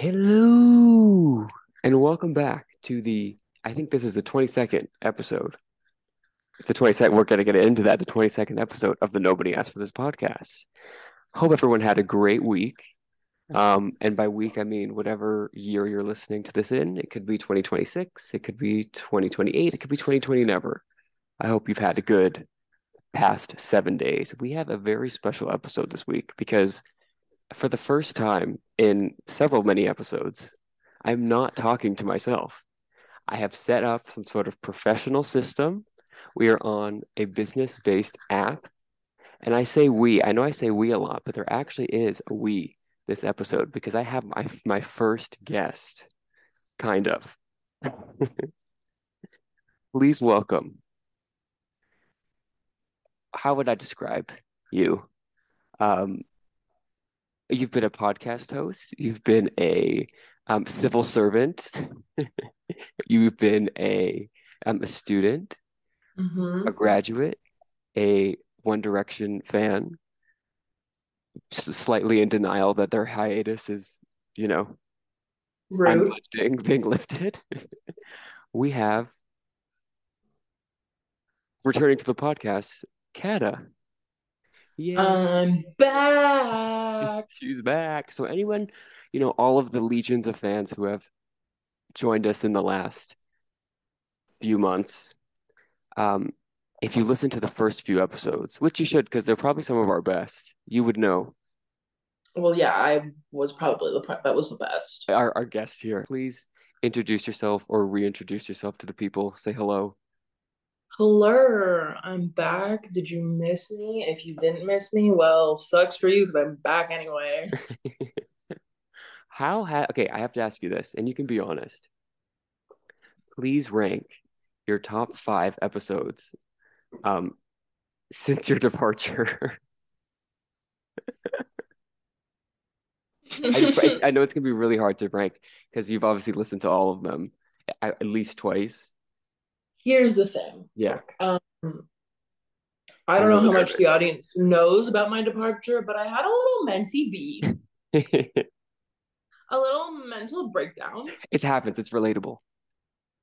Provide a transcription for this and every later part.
Hello, and welcome back to the. I think this is the 22nd episode. The 22nd, we're going to get into that. The 22nd episode of the Nobody Asked for This podcast. Hope everyone had a great week. Um, and by week, I mean whatever year you're listening to this in. It could be 2026, it could be 2028, it could be 2020 never. I hope you've had a good past seven days. We have a very special episode this week because for the first time in several many episodes, I'm not talking to myself. I have set up some sort of professional system. We are on a business based app. And I say we, I know I say we a lot, but there actually is a we this episode because I have my, my first guest, kind of. Please welcome. How would I describe you? Um, you've been a podcast host, you've been a um, civil servant, you've been a um, a student, hmm a graduate, a One Direction fan, s- slightly in denial that their hiatus is, you know, lifting, being lifted. We have returning to the podcast, Kata. Yeah, I'm back. she's back. So anyone, you know, all of the legions of fans who have joined us in the last few months, um, if you listen to the first few episodes, which you should, because they're probably some of our best, you would know Well, yeah, I was probably the part that was the best. our, our guest here. Please introduce yourself or reintroduce yourself to the people. Say hello. Hello, I'm back. Did you miss me? If you didn't miss me, well, sucks for you because I'm back anyway. How ha okay, I have to ask you this, and you can be honest. Please rank your top five episodes um since your departure. I just I, I know it's gonna be really hard to rank because you've obviously listened to all of them at, at least twice. Here's the thing. Yeah. Um, I I'm don't know really how much the audience knows about my departure, but I had a little mentee beat, a little mental breakdown. It happens. It's relatable.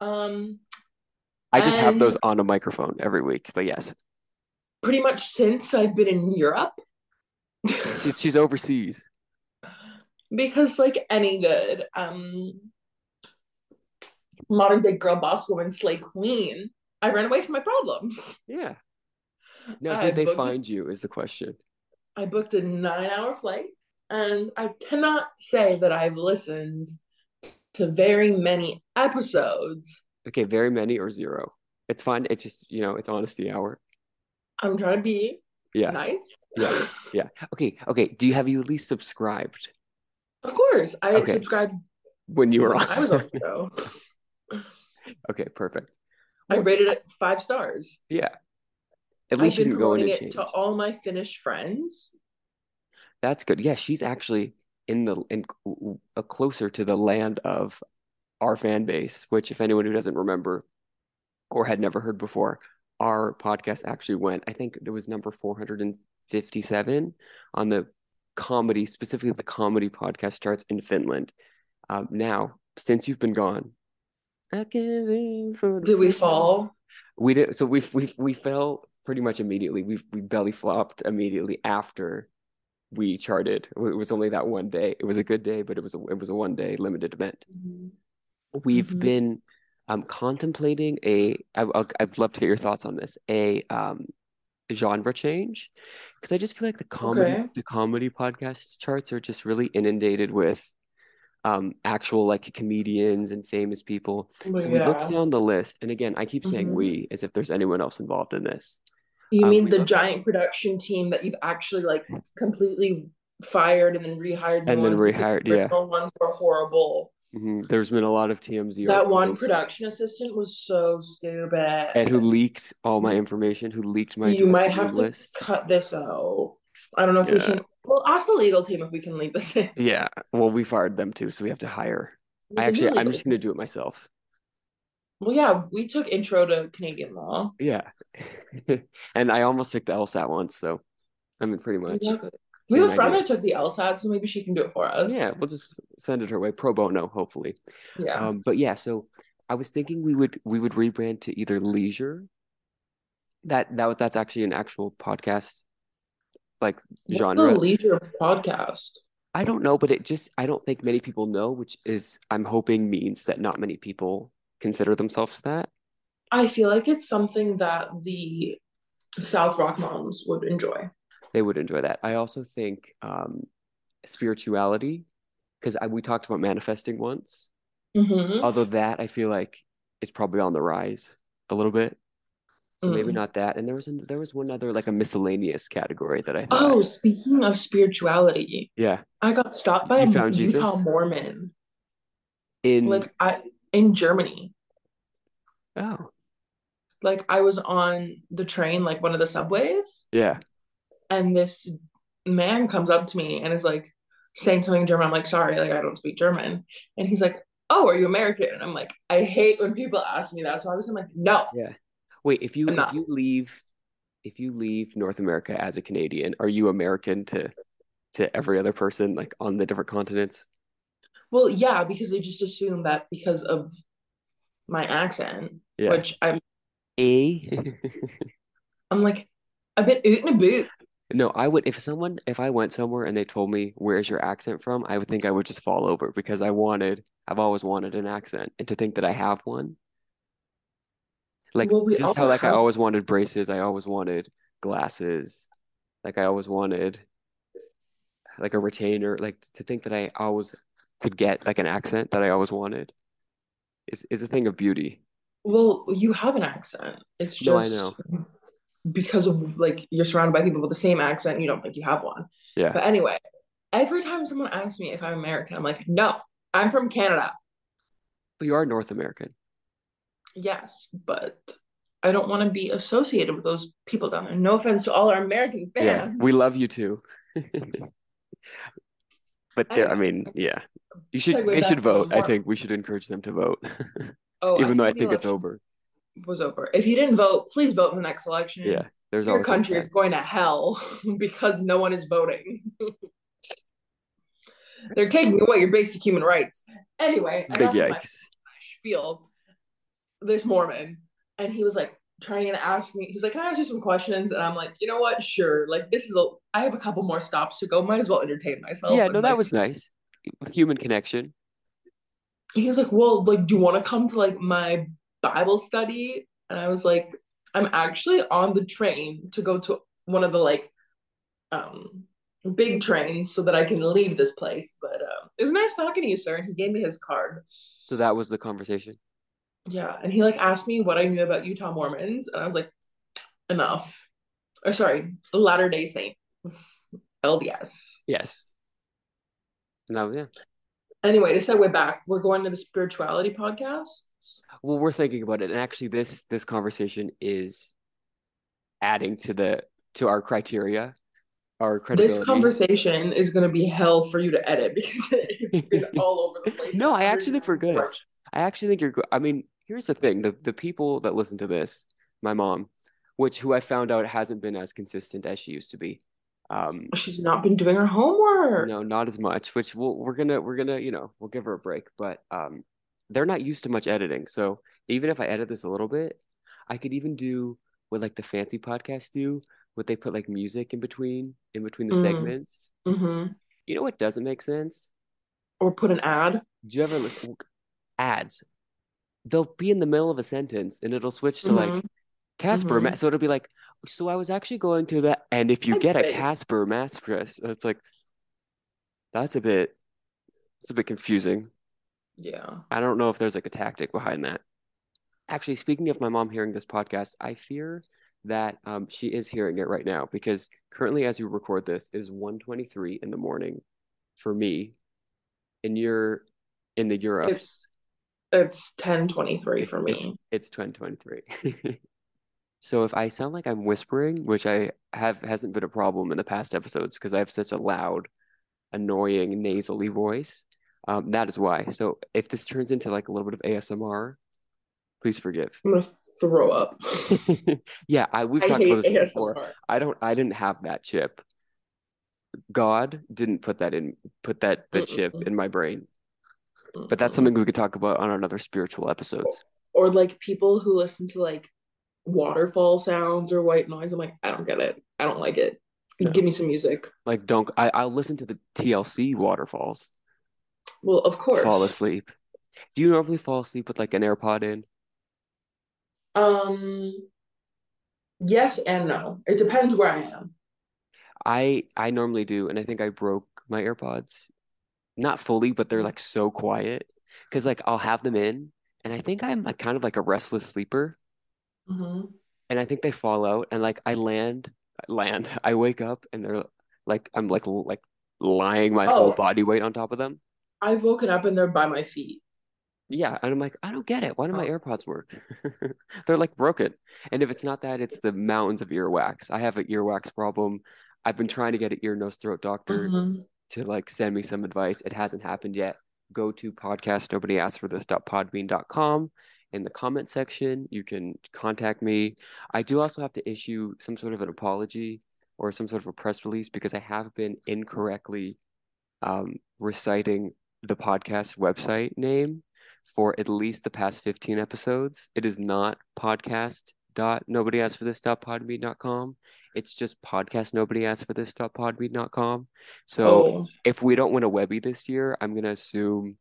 Um, I just have those on a microphone every week. But yes, pretty much since I've been in Europe. she's she's overseas. because like any good um modern day girl boss woman slay queen i ran away from my problems Yeah. Now, did they booked a, find you? Is the question. i booked a nine hour flight and i cannot say that i've listened to very many episodes Okay, very many or zero. It's fine. It's just, you know, it's honesty hour. i'm trying to be Yeah. nice Yeah. Yeah. Okay. Okay. Do you have you at least subscribed of course i Okay. subscribed when you were when i was on on? the show Okay, perfect. i rated it five stars yeah. At i've least you been didn't go in promoting and to all my finnish friends That's good. Yeah, she's actually in the in uh, closer to the land of our fan base, which if anyone who doesn't remember or had never heard before, our podcast actually went, I think it was number 457 on the comedy, specifically the comedy podcast charts in Finland. Um, now, since you've been gone, I can't wait for the did we fall We did so we we we fell pretty much immediately. We we belly flopped immediately after we charted. It was only that one day. It was a good day, but it was a it was a one day limited event. We've Mhm. been um contemplating a I, I'll, I'd love to get your thoughts on this. A um genre change because I just feel like the comedy Okay. the comedy podcast charts are just really inundated with um actual like comedians and famous people. So we looked down the list, and again, I keep saying Mhm. we as if there's anyone else involved in this. You Um, mean the giant production team that you've actually like completely fired and then rehired and then rehired. the Yeah, ones were horrible. Mhm. There's been a lot of TMZ That one production assistant was so stupid. and who leaked all my information, who leaked my You might have to cut this out. I don't know if we can. Well, ask the legal team if we can leave this in. yeah. Well, we fired them too, so we have to hire. I actually, I'm just gonna do it myself. Well, yeah, we took intro to Canadian law. Yeah, and I almost took the LSAT once, so I mean, pretty much. Exactly. We have a friend that took the LSAT, so maybe she can do it for us. Yeah, we'll just send it her way pro bono, hopefully. Yeah. Um, but yeah, so I was thinking we would we would rebrand to either leisure. That that that's actually an actual podcast like What's genre. the leisure podcast? I don't know, but it just I don't think many people know, which is I'm hoping means that not many people consider themselves that. I feel like it's something that the South Rock moms would enjoy. They would enjoy that. I also think um spirituality, because we talked about manifesting once. hmm Although that I feel like is probably on the rise a little bit. So maybe Mm. not that. And there was an, there was one other like a miscellaneous category that I thought. Oh, speaking of spirituality, yeah. I got stopped by You a found Utah Jesus? Mormon, In like I in Germany. oh Like I was on the train, like one of the subways, yeah. and this man comes up to me and is like saying something in German. I'm like, sorry, like I don't speak German. And he's like, Oh, are you American? And I'm like, I hate when people ask me that. So I was I'm like, no. Yeah. Wait, if you I'm if you leave if you leave North America as a Canadian, are you American to to every other person like on the different continents? Well, yeah, because they just assume that because of my accent, Yeah. which I'm A I'm like, I've been oot and a boot. No, I would if someone if I went somewhere and they told me where's your accent from, I would think I would just fall over because I wanted I've always wanted an accent and to think that I have one. Like Well, we just how like I always wanted braces, I always wanted glasses, like I always wanted like a retainer, like to think that I always could get like an accent that I always wanted is is a thing of beauty. Well, you have an accent. It's No, I just know. because of like you're surrounded by people with the same accent, you don't think you have one. Yeah. But anyway, every time someone asks me if I'm American, I'm like, no, I'm from Canada. But you are North American. Yes, but I don't want to be associated with those people down there. No offense to all our American fans. Yeah, we love you too. But there, I mean, yeah. You should they should vote. I think we should encourage them to vote. Oh, Even though I think it's over. Was over. If you didn't vote, please vote in the next election. Yeah. There's Your country is going to hell because no one is voting. They're taking away your basic human rights. Anyway, Big yikes. spiel. This Mormon, and he was like trying to ask me. He's like, "Can I ask you some questions?" And I'm like, "You know what? Sure. Like this is a. I have a couple more stops to go. Might as well entertain myself." Yeah, no, that was nice. Human connection. he was like, Well, like, do you want to come to like my Bible study? And I was like, I'm actually on the train to go to one of the like um big trains so that I can leave this place. But um it was nice talking to you, sir. And he gave me his card. So that was the conversation. Yeah. And he like asked me what I knew about Utah Mormons, and I was like, enough. Or sorry, Latter Day Saints. LDS. Yes. No, yeah. Anyway, to segue back, we're going to the spirituality podcast. Well, we're thinking about it, and actually, this this conversation is adding to the to our criteria, our credibility. This conversation is going to be hell for you to edit because it's been all over the place. No, I actually think we're good. I actually think you're good. I mean, here's the thing: the the people that listen to this, my mom, which who I found out hasn't been as consistent as she used to be. Um, She's not been doing her homework. no, not as much. Which we'll, we're gonna we're gonna you know we'll give her a break, but um, they're not used to much editing. So even if I edit this a little bit, I could even do what like the fancy podcasts do, what they put like music in between in between the Mm. segments. hmm You know what doesn't make sense? Or put an ad. Do you ever listen ads? They'll be in the middle of a sentence and it'll switch to like Mhm. Casper. Mhm. ma- So it'll be like, so I was actually going to that, and if you get a. Casper mattress, it's like that's a bit, it's a bit confusing. Yeah. I don't know if there's like a tactic behind that. Actually, speaking of my mom hearing this podcast, I fear that um, she is hearing it right now because currently, as you record this, it is 1.23 in the morning for me. And you're in the Europe. It's it's ten twenty three for me. it's 2023. So if I sound like I'm whispering, which I have hasn't been a problem in the past episodes because I have such a loud, annoying, nasally voice, um, that is why. So if this turns into like a little bit of ASMR, please forgive. I'm gonna throw up. Yeah, I we've I talked about this before. I don't I didn't have that chip. God didn't put that in put that the chip Mm-mm. in my brain. But that's something we could talk about on another spiritual episodes. or like people who listen to like waterfall sounds or white noise. I'm like, I don't get it. I don't like it. No. Give me some music. Like don't I, I'll listen to the TLC waterfalls, Well, of course. fall asleep. Do you normally fall asleep with like an AirPod in? Um, yes and no. It depends where I am. I I normally do, and I think I broke my AirPods. Not fully, but they're like so quiet. Because like I'll have them in, and I think I'm like kind of like a restless sleeper. Mhm. And I think they fall out, and like I land, land. I wake up, and they're like I'm like like lying my whole Oh. body weight on top of them. I've woken up and they're by my feet. Yeah, and I'm like, I don't get it. Why do my Oh. AirPods work? They're like broken. And if it's not that, it's the mountains of earwax. I have an earwax problem. I've been trying to get an ear, nose, throat doctor Mhm. To like send me some advice. It hasn't happened yet. Go to podcast nobody asked for this.podbean.com. In the comment section, you can contact me. I do also have to issue some sort of an apology or some sort of a press release because I have been incorrectly um, reciting the podcast website name for at least the past 15 episodes. It is not podcast dot nobody asked for this dot podbean.com. It's just podcast nobody asked for this dot podbean.com. So Oh, if we don't win a Webby this year, I'm gonna assume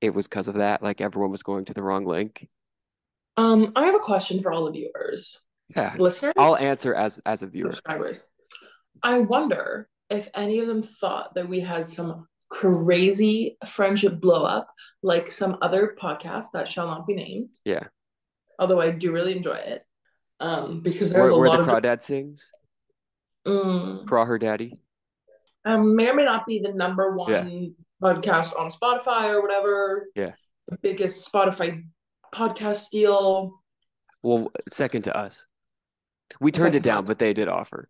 it was because of that. Like everyone was going to the wrong link. um, I have a question for all the viewers, Yeah. listeners, I'll answer as as a viewer. subscribers. I wonder if any of them thought that we had some crazy friendship blow up, like some other podcast that shall not be named. Yeah. Although I do really enjoy it, um, because there's Where, a where lot the of crawdad sings. Mm, Craw her daddy. um, may or may not be the number one Yeah. podcast on Spotify or whatever. Yeah. The biggest Spotify podcast deal. Well, second to us. We turned Second it down, but they did offer.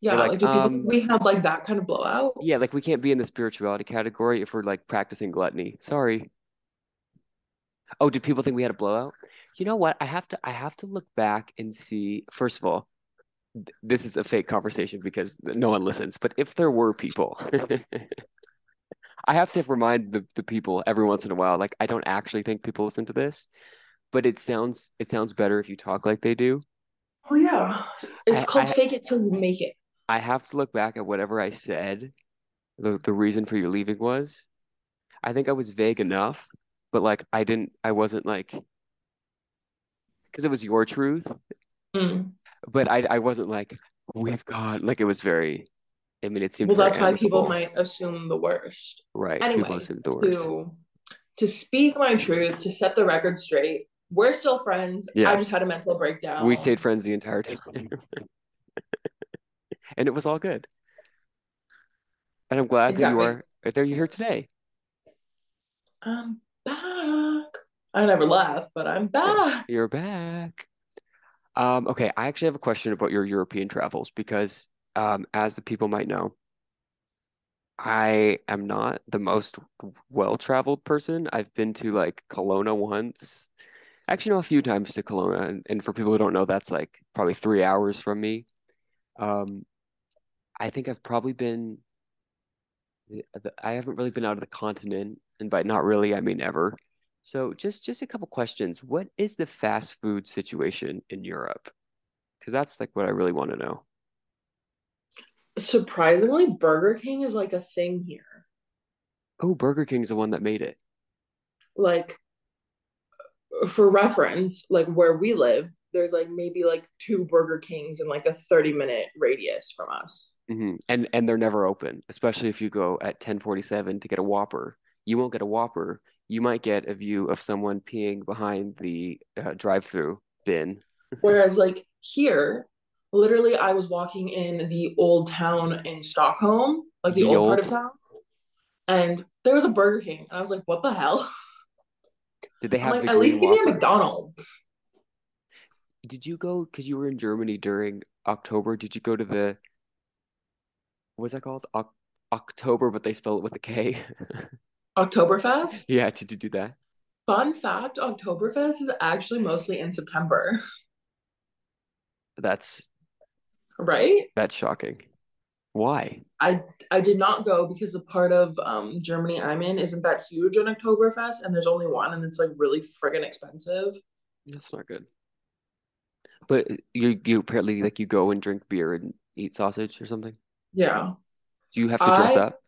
Yeah, like, like, do um, we had like that kind of blowout? Yeah, like we can't be in the spirituality category if we're like practicing gluttony. Sorry. Oh, do people think we had a blowout? You know what? I have to I have to look back and see. First of all, th- this is a fake conversation because no one listens. But if there were people, I have to remind the, the people every once in a while, like I don't actually think people listen to this, but it sounds it sounds better if you talk like they do. Oh yeah. It's I- called I- fake it till you make it. I have to look back at whatever I said. The the reason for you leaving was, I think I was vague enough, but like I didn't, I wasn't like, because it was your truth, Mm. but I I wasn't like we've got like it was very. I mean, it seemed Well, that's why people might assume the worst. right. Anyway, to to speak my truth, to set the record straight, we're still friends. Yeah. I just had a mental breakdown. We stayed friends the entire time, and it was all good. And I'm glad that you Exactly. are there. You're here today. I'm back. I never left, but I'm back. You're back. Um, okay, I actually have a question about your European travels because, um, as the people might know, I am not the most well-traveled person. I've been to like Kelowna once. Actually, no, a few times to Kelowna, and, and for people who don't know, that's like probably three hours from me. Um, I think I've probably been, I haven't really been out of the continent, and by not really, I mean ever. So just just a couple questions. What is the fast food situation in Europe? Because that's like what I really want to know. Surprisingly, Burger King is like a thing here. Oh, Burger King's the one that made it. Like, for reference, like where we live, there's like maybe like two Burger Kings in like a 30 minute radius from us. hmm And and they're never open, especially if you go at 10:47 to get a Whopper. You won't get a Whopper. You might get a view of someone peeing behind the uh, drive-through bin. Whereas, like here, literally, I was walking in the old town in Stockholm, like the, The old, part of town, and there was a Burger King, and I was like, "What the hell?" Did they have like, "At least give me a McDonald's." Did you go because you were in Germany during October? Did you go to the what's that called? Oc October, but they spell it with a K. Oktoberfest. Yeah, did you do that? Fun fact: Oktoberfest is actually mostly in September, That's right? that's shocking. Why? I I did not go because the part of um Germany I'm in isn't that huge on Oktoberfest, and there's only one, and it's like really friggin' expensive. That's not good. But you you apparently like you go and drink beer and eat sausage or something. Yeah. Do you have to dress I up?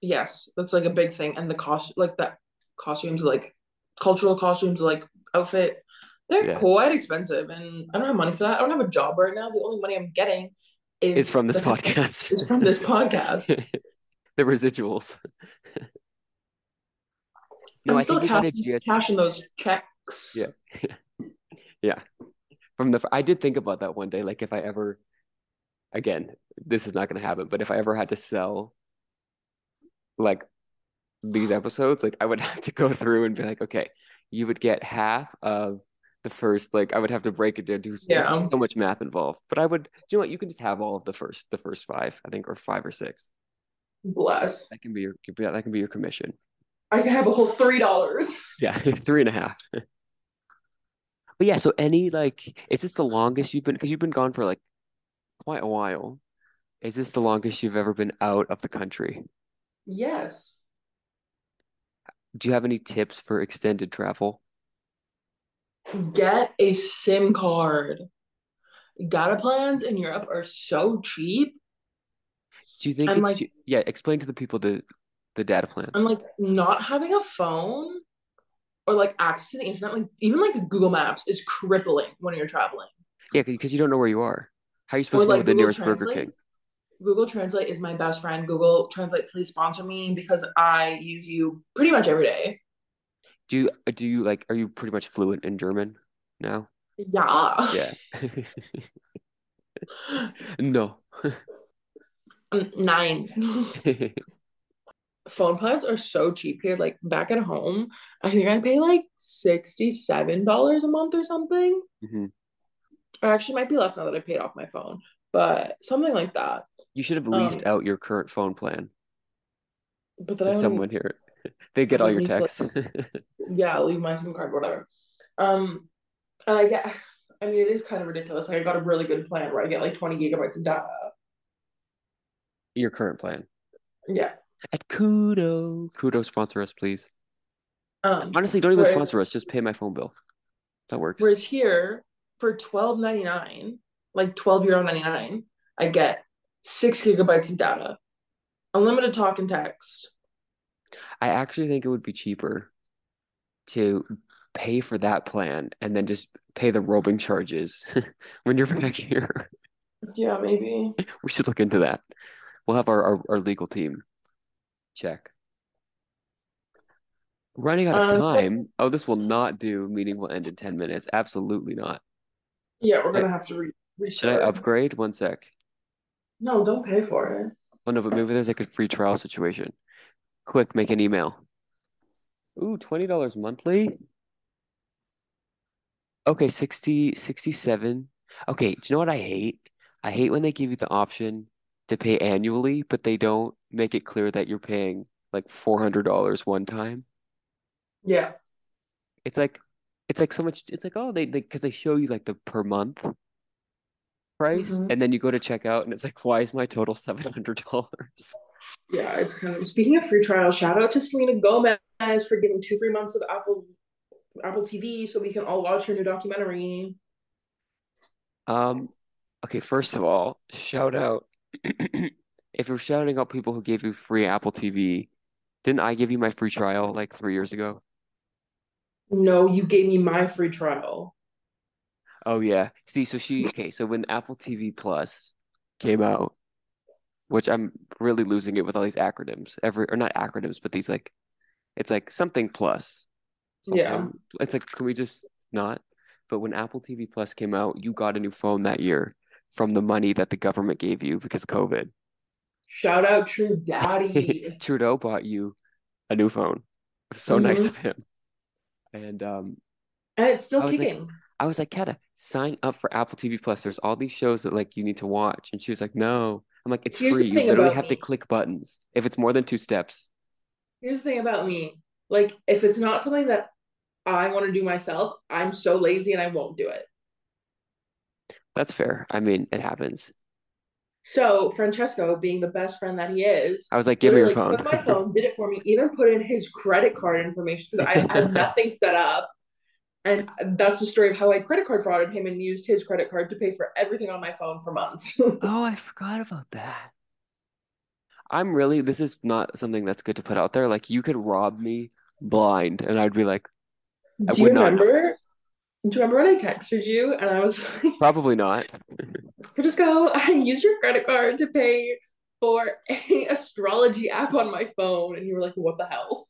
Yes, that's like a big thing, and the cost like that costumes like cultural costumes like outfit they're Yeah. quite expensive, and I don't have money for that. I don't have a job right now. The only money I'm getting It's is from this the podcast. is from this podcast. The residuals. No, I'm I still think we got a cashing, GST. cashing those checks. Yeah. Yeah. From the I did think about that one day. Like if I ever again, this is not gonna happen, but if I ever had to sell like these episodes, like I would have to go through and be like, okay, you would get half of the first, like I would have to break it down. There's Yeah. so much math involved. But I would, do you know what? You can just have all of the first, the first five, I think, or five or six. Bless. That can be your, that can be your commission. I can have a whole three dollars. Yeah, three and a half. But yeah, so any like, is this the longest you've been? Because you've been gone for like quite a while. Is this the longest you've ever been out of the country? Yes. Do you have any tips for extended travel? Get a SIM card. Data plans in Europe are so cheap. Do you think And it's like che- yeah? Explain to the people the the data plans. and like not having a phone or like access to the internet, like even like Google Maps is crippling when you're traveling. Yeah, because you don't know where you are. How are you Or supposed to know like the Google nearest Burger King? Google Translate is my best friend. Google Translate, please sponsor me because I use you pretty much every day. Do you do you like? Are you pretty much fluent in German now? Yeah. Yeah. No. Um, Nine. Phone plans are so cheap here. Like back at home, I think I pay like $67 a month or something. Mhm. Or actually might be less now that I paid off my phone, but something like that. You should have leased Um, out your current phone plan But then someone here. They get all your leave, like- texts. yeah, leave my SIM card, whatever. Um, and I get, I mean, it is kind of ridiculous. Like I got a really good plan where I get like 20 gigabytes of data. Your current plan. Yeah. At Koodo. Koodo sponsor us, please. Um, Honestly, don't even Whereas- sponsor us. Just pay my phone bill. That works. whereas here for 12.99, like 12 euro 99, I get six gigabytes of data, unlimited talk and text. I actually think it would be cheaper to pay for that plan and then just pay the roaming charges when you're back here. Yeah, maybe. We should look into that. We'll have our, our, our legal team check. Running out of uh, so- time. Oh, this will not do. Meeting will end in 10 minutes. Absolutely not. Yeah, we're gonna have to re- Should I upgrade? One sec. No, don't pay for it. Oh no, but maybe there's like a free trial situation. Quick, make an email. Ooh, $20 monthly? Okay, 60, 67. Okay, do you know what I hate? I hate when they give you the option to pay annually, but they don't make it clear that you're paying like $400 one time. Yeah. It's like it's like so much it's like oh they they because they show you like the per month price Mhm. and then you go to check out and it's like why is my total $700? Yeah, it's kind of speaking of free trial, shout out to Selena Gomez for giving two free months of Apple Apple TV so we can all watch her new documentary. Um, okay, first of all, shout out if you're shouting out people who gave you free Apple TV, didn't I give you my free trial like three years ago? No, you gave me my free trial. Oh yeah. See, so she okay, so when Apple TV Plus came out, which I'm really losing it with all these acronyms, every or not acronyms, but these like it's like something plus. Yeah. It's like, can we just not? But when Apple TV Plus came out, you got a new phone that year from the money that the government gave you because COVID. Shout out True Daddy. Trudeau bought you a new phone. So nice Mhm. of him. And um, and it's still was like- kicking. I was like, Kata, sign up for Apple TV Plus. There's all these shows that like you need to watch. And she was like, No. I'm like, it's Here's free. You literally have to click buttons. If it's more than two steps, Here's the thing about me. Like, if it's not something that I want to do myself, I'm so lazy and I won't do it. that's fair. I mean, it happens. So Francesco, being the best friend that he is, I was like, give me your phone. took my phone, did it for me, even put in his credit card information because I have nothing set up. And that's the story of how I credit card frauded him and used his credit card to pay for everything on my phone for months. Oh, I forgot about that. I'm really, this is not something that's good to put out there. Like, you could rob me blind, and I'd be like, I Do you remember? Do you remember when I texted you and I was like, Probably not. Francesco, I used your credit card to pay for a astrology app on my phone, and you were like, "What the hell?"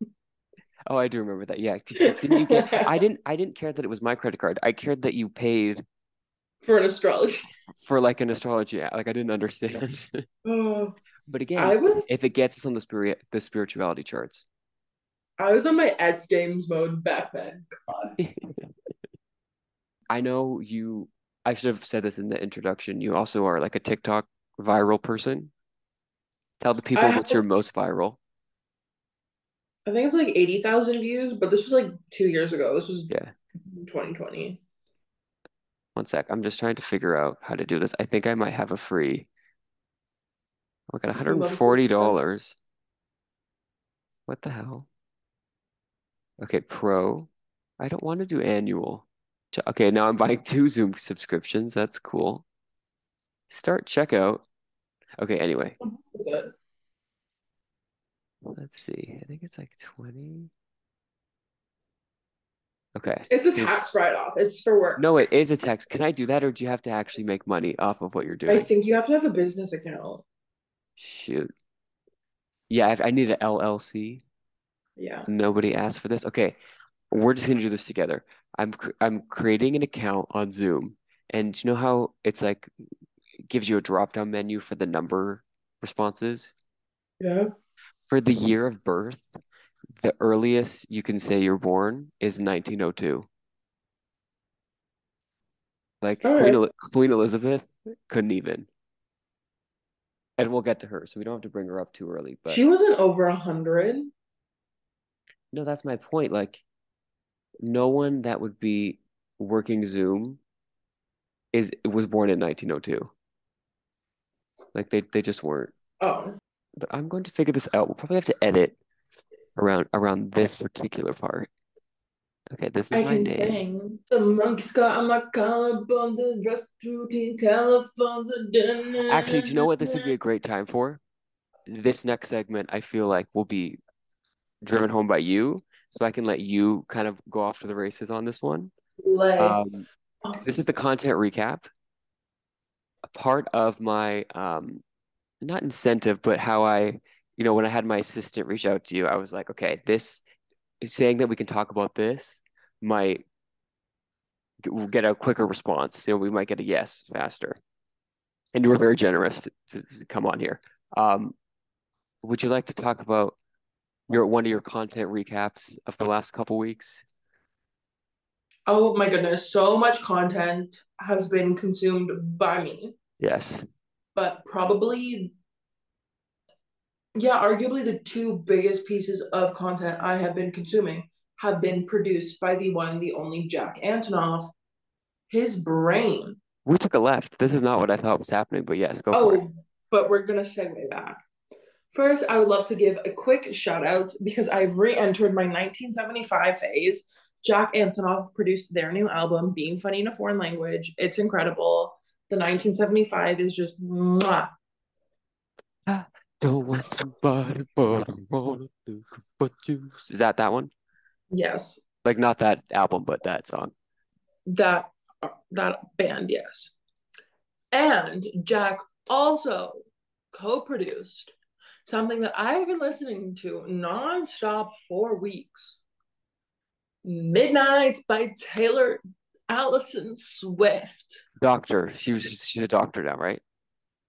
Oh, I do remember that. Yeah. Didn't you get, I didn't, I didn't care that it was my credit card. I cared that you paid for an astrology. for like an astrology app. Like, I didn't understand. Oh, But I again, was if it gets us on the spirit, the spirituality charts. I was on my X Games mode back then. God. I know you, I should have said this in the introduction. You also are like a TikTok viral person. Tell the I people have what's your most viral. I think it's like eighty thousand views, but this was like two years ago. This was Yeah. 2020. One sec. I'm just trying to figure out how to do this. I think I might have a free. Oh I got You $140. What the hell? Okay, pro. I don't want to do annual. Okay, now I'm buying two Zoom subscriptions. That's cool. Start checkout. Okay, anyway, it? Let's see. I think it's like 20. Okay. It's a tax write-off. It's for work. No, it is a tax. Can I do that or do you have to actually make money off of what you're doing? I think you have to have a business account. Shoot. Yeah, I I need an LLC. Yeah. Nobody asked for this. Okay, we're just gonna do this together. I'm I'm creating an account on Zoom, and you know how it's like gives you a drop-down menu for the number responses? Yeah. For the year of birth, the earliest you can say you're born is 1902. Like All Queen right. El Queen Elizabeth couldn't even. And we'll get to her, so we don't have to bring her up too early. But She wasn't over a hundred. no, that's my point. Like no one that would be working Zoom is was born in 1902. Like they they just weren't. Oh. But I'm going to figure this out. We'll probably have to edit around around this particular part. Okay, this is I my can name. sing. The monkey's got my collarbone, the dress routine, telephones. Actually, do you know what this would be a great time for? This next segment, I feel like will be driven home by you, so I can let you kind of go off to the races on this one. Like, Um, this is the content recap. A part of my um not incentive, but how I, you know, when I had my assistant reach out to you, I was like, okay, this saying that we can talk about this might we'll get a quicker response. You know, we might get a yes faster. And you were very generous to, to to come on here. Um, would you like to talk about your one of your content recaps of the last couple weeks? oh my goodness, so much content has been consumed by me, Yes. But probably, yeah, arguably the two biggest pieces of content I have been consuming have been produced by the one, the only Jack Antonoff. His brain. We took a left. This is not what I thought was happening, but yes, go for oh, it. Oh, but we're gonna segue back. First, I would love to give a quick shout out because I've re-entered my 1975 phase. Jack Antonoff produced their new album, Being Funny in a Foreign Language. It's incredible. The 1975 is just mwah. Don't want somebody, but I wanna think about you. Is that that one? Yes, Like not that album, but that song. that uh, that band, yes. And Jack also co-produced something that I've been listening to nonstop for weeks. Midnights by Taylor Allison Swift. Doctor. She was she's a doctor now, right?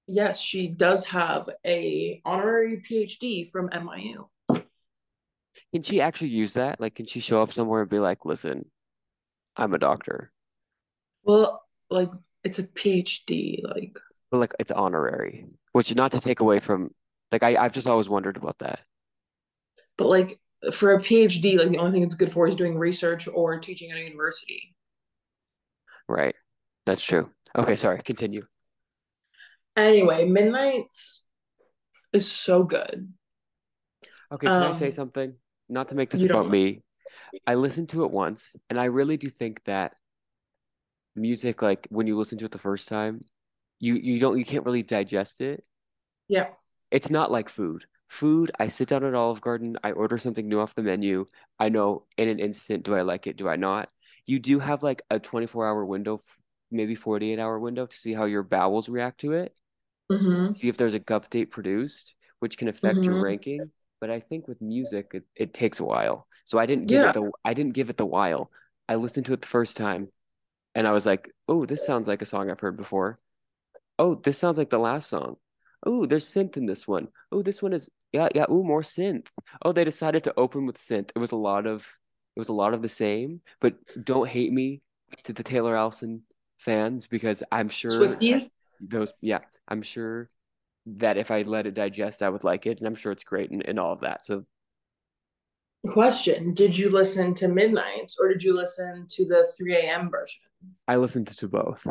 Yes, she does have a honorary PhD from NYU. Can she actually use that? Like, can she show up somewhere and be like, listen, I'm a doctor. Well, like it's a PhD, like But like it's honorary. Which not to take away from like I, I've just always wondered about that. but like for a PhD, like the only thing it's good for is doing research or teaching at a university. Right. That's true. Okay, sorry, continue. Anyway, Midnights is so good. Okay, can I say Um, something? Not to make this you about don't me. I listened to it once, and I really do think that music, like when you listen to it the first time, you you don't you can't really digest it. yeah. It's not like food. Food, I sit down at Olive Garden, I order something new off the menu. I know in an instant, do I like it? Do I not? You do have like a 24 hour window, f- maybe 48 hour window to see how your bowels react to it. Mm-hmm. see if there's a gut date produced, which can affect your Mm-hmm. ranking. But I think with music, it, it takes a while. So I didn't give it the I didn't give it the while. I listened to it the first time and I was like, oh, this sounds like a song I've heard before. Oh, this sounds like the last song. Oh, there's synth in this one. Oh, this one is yeah, yeah, ooh, more synth. Oh, they decided to open with synth. It was a lot of it was a lot of the same, but don't hate me to the Taylor Allison fans because I'm sure Swifties. those yeah, I'm sure that if I let it digest, I would like it, and I'm sure it's great and, and all of that. So Question: Did you listen to Midnights or did you listen to the 3 a.m. version? I listened to both.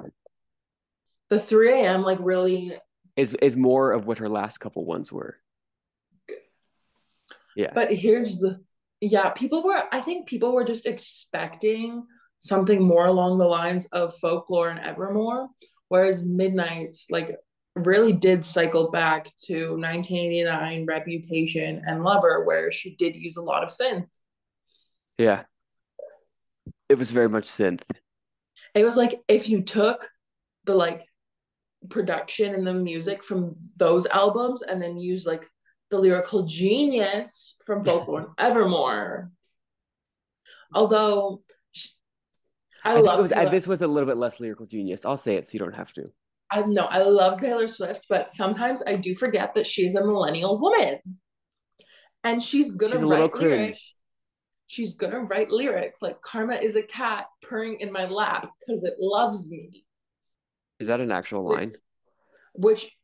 The 3 a.m. like really, Is is more of what her last couple ones were. Yeah. but here's the yeah, people were I think people were just expecting something more along the lines of folklore and Evermore, whereas Midnights like really did cycle back to 1989 Reputation and Lover, where she did use a lot of synth. Yeah. It was very much synth. It was like if you took the like production and the music from those albums and then use like the lyrical genius from Folklore and Evermore. Although I, I love was I, this was a little bit less lyrical genius. I'll say it so you don't have to. I know I love Taylor Swift, but sometimes I do forget that she's a millennial woman and she's gonna She's write lyrics. She's gonna write lyrics like Karma is a cat purring in my lap because it loves me. Is that an actual line? Which, which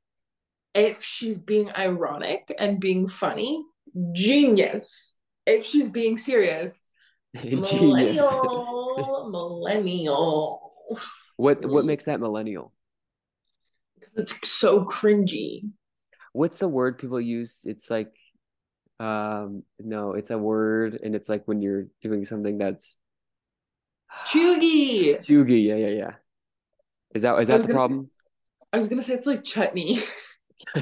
if she's being ironic and being funny, genius. If she's being serious. millennial, millennial. What what makes that millennial? Because it's so cringy. What's the word people use? It's like um no, it's a word and it's like when you're doing something that's Cheugy. Sugi, yeah, yeah, yeah. Is that is that the gonna, problem? I was gonna say it's like chutney.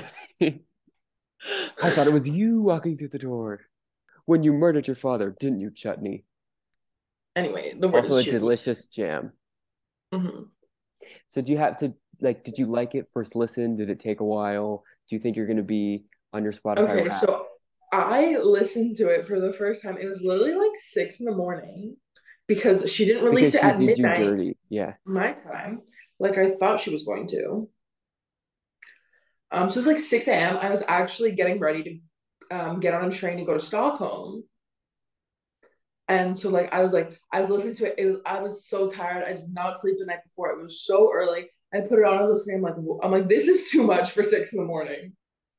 I thought it was you walking through the door when you murdered your father, didn't you, Chutney? Anyway, the word Also, a delicious jam. Mhm. So, do you have to like? Did you like it first listen? Did it take a while? Do you think you're going to be on your Spotify Okay, so I listened to it for the first time. It was literally like six in the morning because she didn't release Because it at midnight. Yeah. my time, like I thought she was going to. Um, so it was like 6 a.m. I was actually getting ready to um, get on a train and go to Stockholm. And so like I was like, I was listening to it. It was I was so tired. I did not sleep the night before. It was so early. I put it on, I was listening. I'm like, I'm like, this is too much for six in the morning.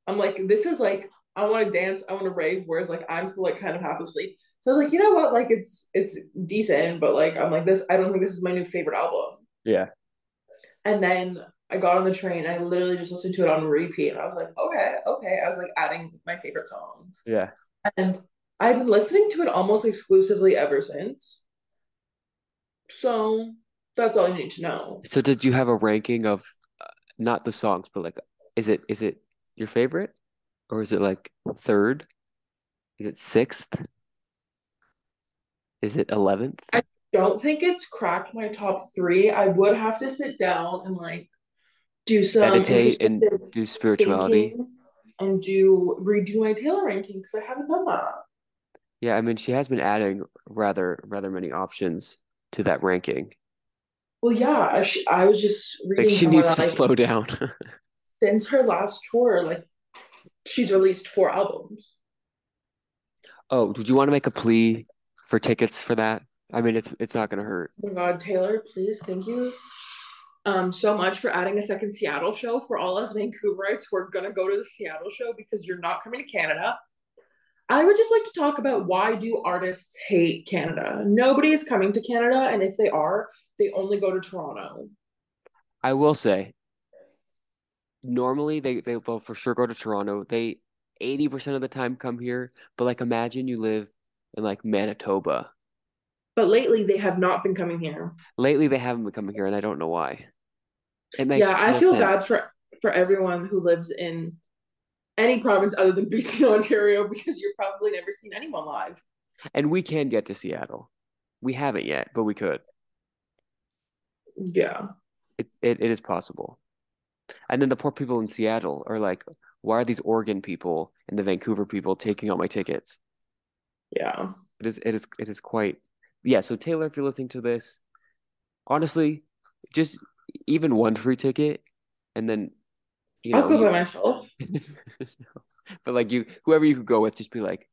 I'm like, this is like, I want to dance, I want to rave, whereas like I'm still like kind of half asleep. So I was like, you know what? Like it's it's decent, but like I'm like this, I don't think this is my new favorite album. Yeah. And then I got on the train. I literally just listened to it on repeat. And I was like, okay, okay. I was like adding my favorite songs. Yeah. And I've been listening to it almost exclusively ever since. So that's all you need to know. So, did you have a ranking of uh, not the songs, but like, is it is it your favorite, or is it like third? Is it sixth? Is it eleventh? I don't think it's cracked my top three. I would have to sit down and like do some Meditate and do spirituality. and do redo my Taylor ranking because I haven't done that. Yeah, I mean, she has been adding rather rather many options to that ranking. Well, yeah, I, sh- I was just Like she needs that to like slow down. since her last tour, like she's released four albums. Oh, did you want to make a plea for tickets for that? I mean, it's it's not gonna hurt. Oh my God, Taylor, please, thank you um so much for adding a second Seattle show for all us Vancouverites who are gonna go to the Seattle show because you're not coming to Canada. I would just like to talk about why do artists hate Canada? Nobody is coming to Canada, and if they are, they only go to Toronto. I will say, normally they they will for sure go to Toronto. They 80% of the time come here, but like imagine you live in like Manitoba. But lately they have not been coming here. Lately they haven't been coming here and I don't know why. It makes yeah, I no feel sense. bad for for everyone who lives in any province other than BC Ontario because you're probably never seen anyone live. And we can get to Seattle. We haven't yet, but we could. Yeah. It, it it is possible. And then the poor people in Seattle are like, why are these Oregon people and the Vancouver people taking all my tickets? Yeah. It is it is it is quite yeah. So Taylor, if you're listening to this, honestly, just even one free ticket, and then you know I'll go you- by myself. but like you whoever you could go with, just be like,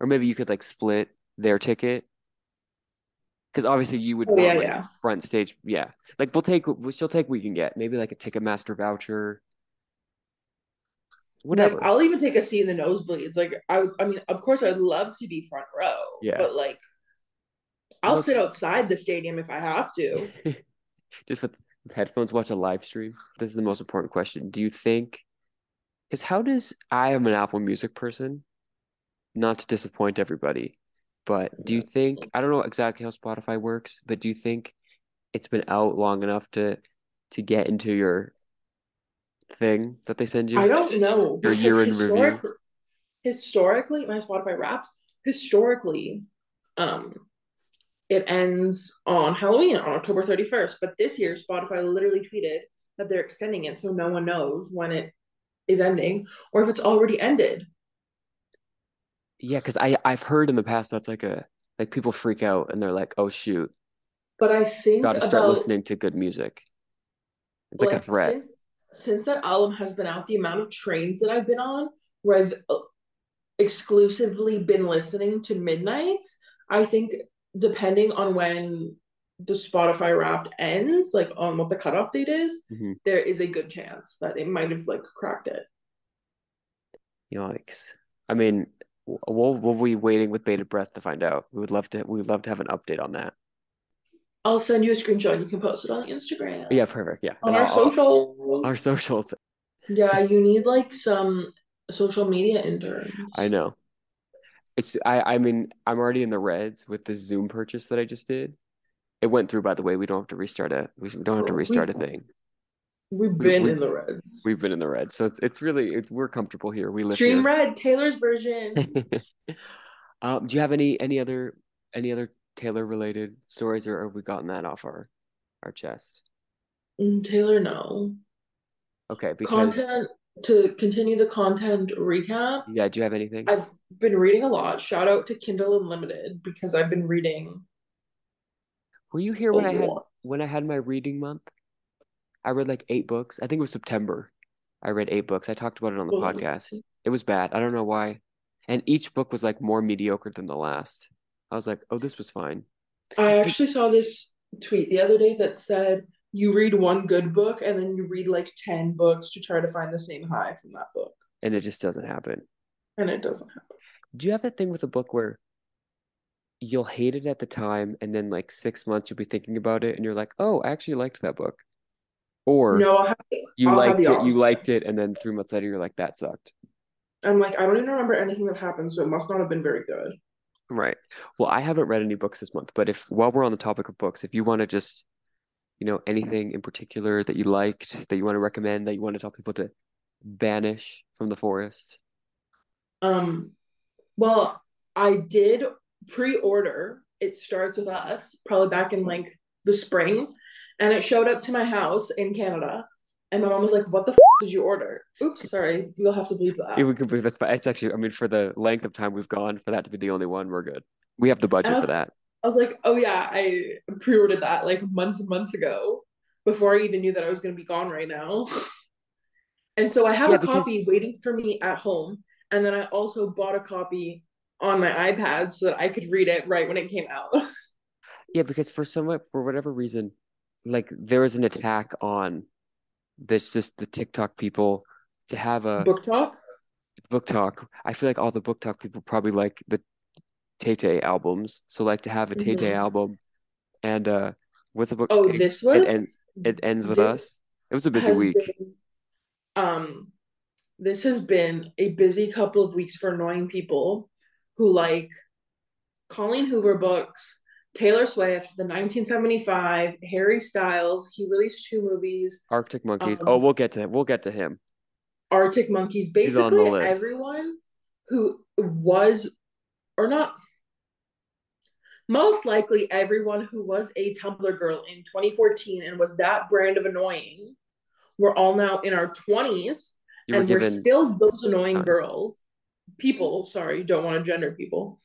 or maybe you could like split their ticket. Because obviously you would Oh, want yeah, like yeah. front stage, yeah. Like we'll take, she'll take what we can get. Maybe like a Ticketmaster voucher, whatever. Like, I'll even take a seat in the nosebleeds. Like I, would- I mean, of course, I'd love to be front row. Yeah. But like, I'll Well- sit outside the stadium if I have to. just with headphones watch a live stream this is the most important question do you think is how does i am an apple music person not to disappoint everybody but do you think i don't know exactly how spotify works but do you think it's been out long enough to to get into your thing that they send you I don't know. Your year in review. historically, historically, my Spotify Wrapped. Historically, um, it ends on Halloween on October thirty first. But this year, Spotify literally tweeted that they're extending it, so no one knows when it is ending or if it's already ended. yeah because i i've heard in the past that's like a like people freak out and they're like oh shoot But I think gotta start about listening to good music it's like a threat Since, since that album has been out, the amount of trains that I've been on where I've uh, exclusively been listening to Midnights, I think depending on when the Spotify Wrapped ends, like on what the cutoff date is, Mhm. there is a good chance that it might have like cracked it. Yikes. I mean, we'll we'll be waiting with bated breath to find out. We would love to we would love to have an update on that. I'll send you a screenshot. You can post it on Instagram. Yeah, perfect. Yeah. On And our socials. Our socials. Yeah, you need like some social media interns. I know. It's I I mean, I'm already in the reds with the Zoom purchase that I just did. It went through, by the way. We don't have to restart a we don't have to Oh, we- restart a thing. We've been we- in the Reds. We've been in the red. So it's it's really it's we're comfortable here. We live Dream here. Red, Taylor's version. Um, do you have any any other any other Taylor related stories or have we gotten that off our our chest? Mm, Taylor, no. Okay, because Content to continue the content recap. yeah, do you have anything? I've been reading a lot. Shout out to Kindle Unlimited because I've been reading Were you here when I had lot. when I had my reading month? I read like eight books. I think it was September. I read eight books. I talked about it on the Oh. podcast. It was bad. I don't know why. And each book was like more mediocre than the last. I was like, oh, this was fine. I actually saw this tweet the other day that said you read one good book and then you read like 10 books to try to find the same high from that book. And it just doesn't happen. And it doesn't happen. Do you have that thing with a book where you'll hate it at the time and then like six months you'll be thinking about it and you're like, oh, I actually liked that book. Or No, have, you I'll liked it, you liked it, and then three months later you're like, that sucked. I'm like, I don't even remember anything that happened, so it must not have been very good. Right. Well, I haven't read any books this month, but if while we're on the topic of books, if you want to just, you know, anything in particular that you liked, that you want to recommend, that you want to tell people to banish from the forest. Um, well, I did pre-order It Starts With Us, probably back in like the spring, and it showed up to my house in Canada. And my mom was like, What the f did you order? Oops, sorry. You'll have to believe that. We could believe that's, it's actually, I mean, for the length of time we've gone, for that to be the only one, we're good. We have the budget was- for that. I was like, Oh yeah, I pre-ordered that like months and months ago before I even knew that I was gonna be gone right now. and so I have Yeah, a because- copy waiting for me at home. And then I also bought a copy on my iPad so that I could read it right when it came out. Yeah, because for some for whatever reason, like there was an attack on this just the TikTok people to have a BookTok. book talk. I feel like all the BookTok people probably like the Tay Tay albums. So like to have a Tay Tay Mhm. album and uh what's the book? Oh, it, this it, was en- it ends with us. It was a busy week. been- Um, this has been a busy couple of weeks for annoying people who like Colleen Hoover books, Taylor Swift, the 1975, Harry Styles. He released two movies. Arctic Monkeys. Um, oh, we'll get to him. we'll get to him. Arctic Monkeys. He's on the Basically, everyone who was or not. Most likely, everyone who was a Tumblr girl in 2014 and was that brand of annoying, we're all now in our 20s You and we're still those annoying time. girls people sorry don't want to gender people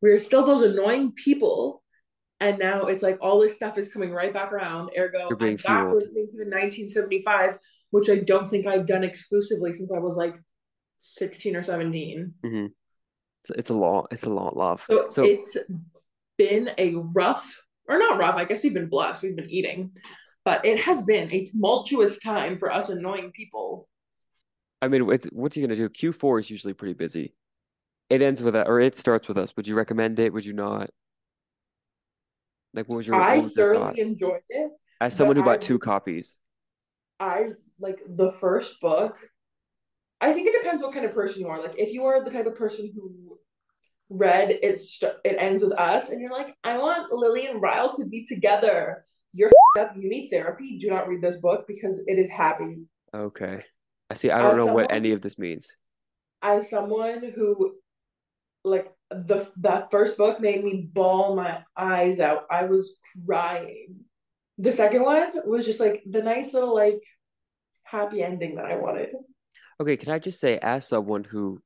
we're still those annoying people and now it's like all this stuff is coming right back around ergo i'm back listening to the 1975 which i don't think i've done exclusively since i was like 16 or 17 mm-hmm. it's, it's a lot. It's a lot, love. so, So it's been a rough or not rough i guess we've been blessed we've been eating but it has been a tumultuous time for us annoying people I mean, it's, what's you gonna do? Q four is usually pretty busy. It ends with or it starts with us. Would you recommend it? Would you not? Like, what was your? i what was your thoroughly thoughts? enjoyed it As someone who but I bought two copies, I like the first book. I think it depends what kind of person you are. Like, if you are the type of person who read it, st- it ends with us, and you're like, I want Lily and Ryle to be together. You're up. You need therapy. Do not read this book because it is happy. okay. I see. I don't As know what any of this means. As someone who, like, the that first book made me bawl my eyes out. I was crying. The second one was just like the nice little like happy ending that I wanted. Okay, can I just say, as someone who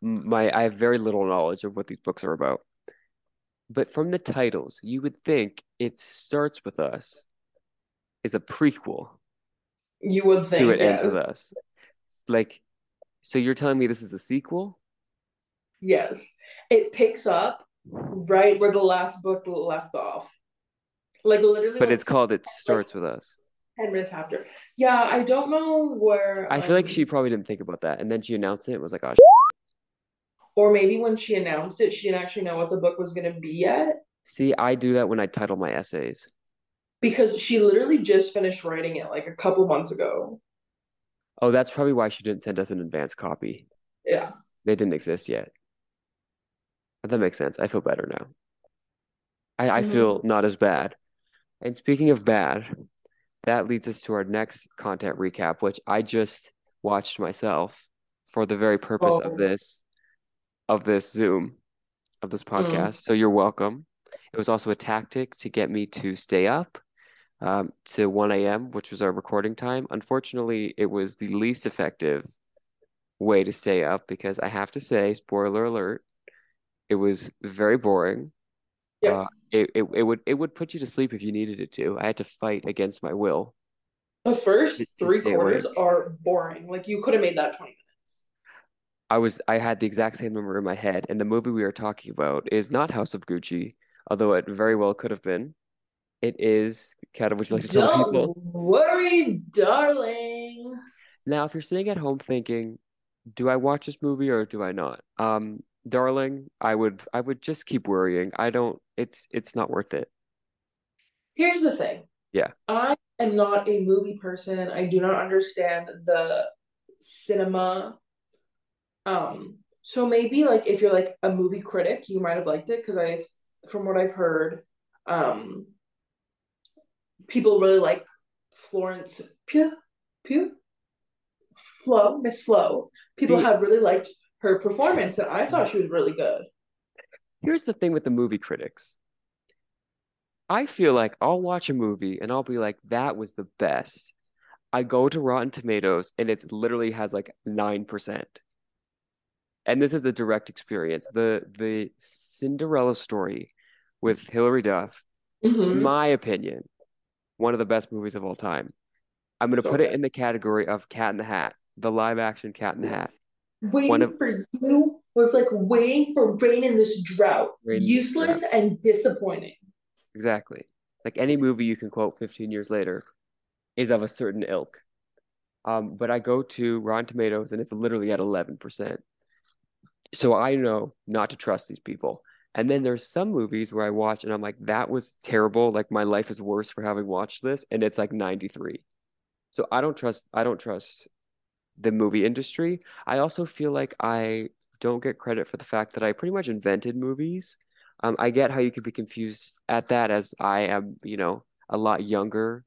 my I have very little knowledge of what these books are about, but from the titles, you would think it starts with us is a prequel You would think to it ends yes. with us. Like, so you're telling me this is a sequel? Yes. It picks up right where the last book left off. Like literally But like it's called It Starts With Us. 10 minutes after. Yeah, I don't know where I feel like um, she probably didn't think about that. And then she announced it and was like, oh, or maybe when she announced it, she didn't actually know what the book was gonna be yet. see, I do that when I title my essays. Because she literally just finished writing it like a couple months ago. Oh, that's probably why she didn't send us an advance copy. Yeah. They didn't exist yet. That makes sense. I feel better now. I, I Mhm. feel not as bad. And speaking of bad, that leads us to our next content recap, which I just watched myself for the very purpose Oh. of this of this Zoom of this Mm. podcast. So you're welcome. It was also a tactic to get me to stay up um, to 1 a.m., which was our recording time. Unfortunately, it was the least effective way to stay up because I have to say, spoiler alert, it was very boring. Yeah. Uh, it, it it would it would put you to sleep if you needed it to. I had to fight against my will. The first three quarters awake. are boring. Like you could have made that 20 minutes. I was I had the exact same number in my head, and the movie we are talking about is not House of Gucci, although it very well could have been. It is. Kat, would you like to tell Don't people? worry, darling. Now, if you're sitting at home thinking, do I watch this movie or do I not? Um, darling, I would I would just keep worrying. I don't it's it's not worth it. Here's the thing. Yeah. I am not a movie person. I do not understand the cinema. Um, so maybe like if you're like a movie critic, you might have liked it because I, from what I've heard, um, people really like Florence Pugh, Pugh, Flo, Miss Flo. People See- have really liked her performance, and I thought she was really good. Here's the thing with the movie critics. I feel like I'll watch a movie and I'll be like, that was the best. I go to Rotten Tomatoes and it literally has like 9%. And this is a direct experience. The the Cinderella story with Hilary Duff, in Mhm. my opinion, one of the best movies of all time. I'm gonna So put it in the category of Cat in the Hat, the live action Cat in the Hat. Waiting One of- for you was like waiting for rain in this drought. Rain in this Useless and disappointing. Exactly. Like any movie you can quote 15 years later is of a certain ilk. Um, but I go to Rotten Tomatoes and it's literally at 11%. So I know not to trust these people. And then there's some movies where I watch and I'm like, that was terrible. Like my life is worse for having watched this. And it's like 93. So I don't trust I don't trust the movie industry. I also feel like I don't get credit for the fact that I pretty much invented movies. Um, I get how you could be confused at that as I am, you know, a lot younger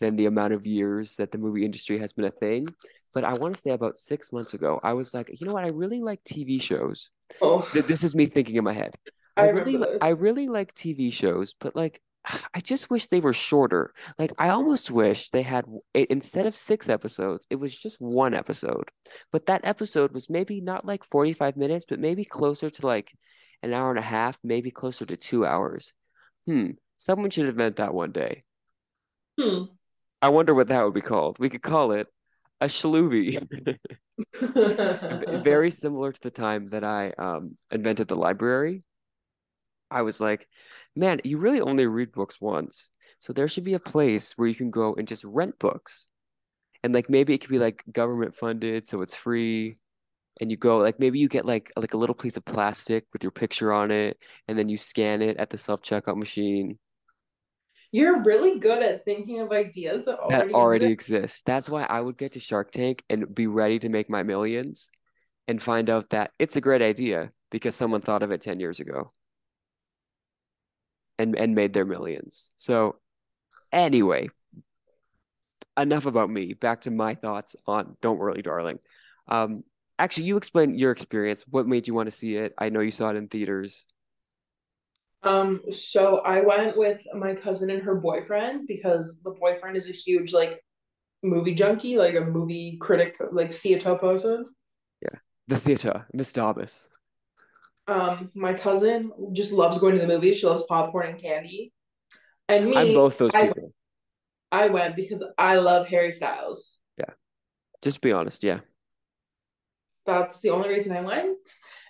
than the amount of years that the movie industry has been a thing. But I want to say about six months ago, I was like, you know what? I really like TV shows. Oh, This is me thinking in my head. I I really, I really like TV shows, but like, I just wish they were shorter. Like, I almost wish they had instead of six episodes, it was just one episode. But that episode was maybe not like 45 minutes, but maybe closer to like an hour and a half, maybe closer to two hours. Hmm. Someone should invent that one day. Hmm. I wonder what that would be called. We could call it a shloovie. Very similar to the time that I um invented the library. I was like, man, you really only read books once. So there should be a place where you can go and just rent books. And like maybe it could be like government funded, so it's free. And you go like maybe you get like like a little piece of plastic with your picture on it, and then you scan it at the self-checkout machine. You're really good at thinking of ideas that That already already exist. That's why I would get to Shark Tank and be ready to make my millions and find out that it's a great idea because someone thought of it 10 years ago and and made their millions. So anyway, enough about me. Back to my thoughts on Don't Worry, Darling. Um, actually, you explain your experience. What made you want to see it? I know you saw it in theaters. Um, so I went with my cousin and her boyfriend because the boyfriend is a huge like movie junkie, like a movie critic, like theater person. Yeah. The theater, Miss Davis. Um, my cousin just loves going to the movies. She loves popcorn and candy. And me, I'm both those I people. I went because I love Harry Styles. Yeah. Just be honest. Yeah. That's the only reason I went.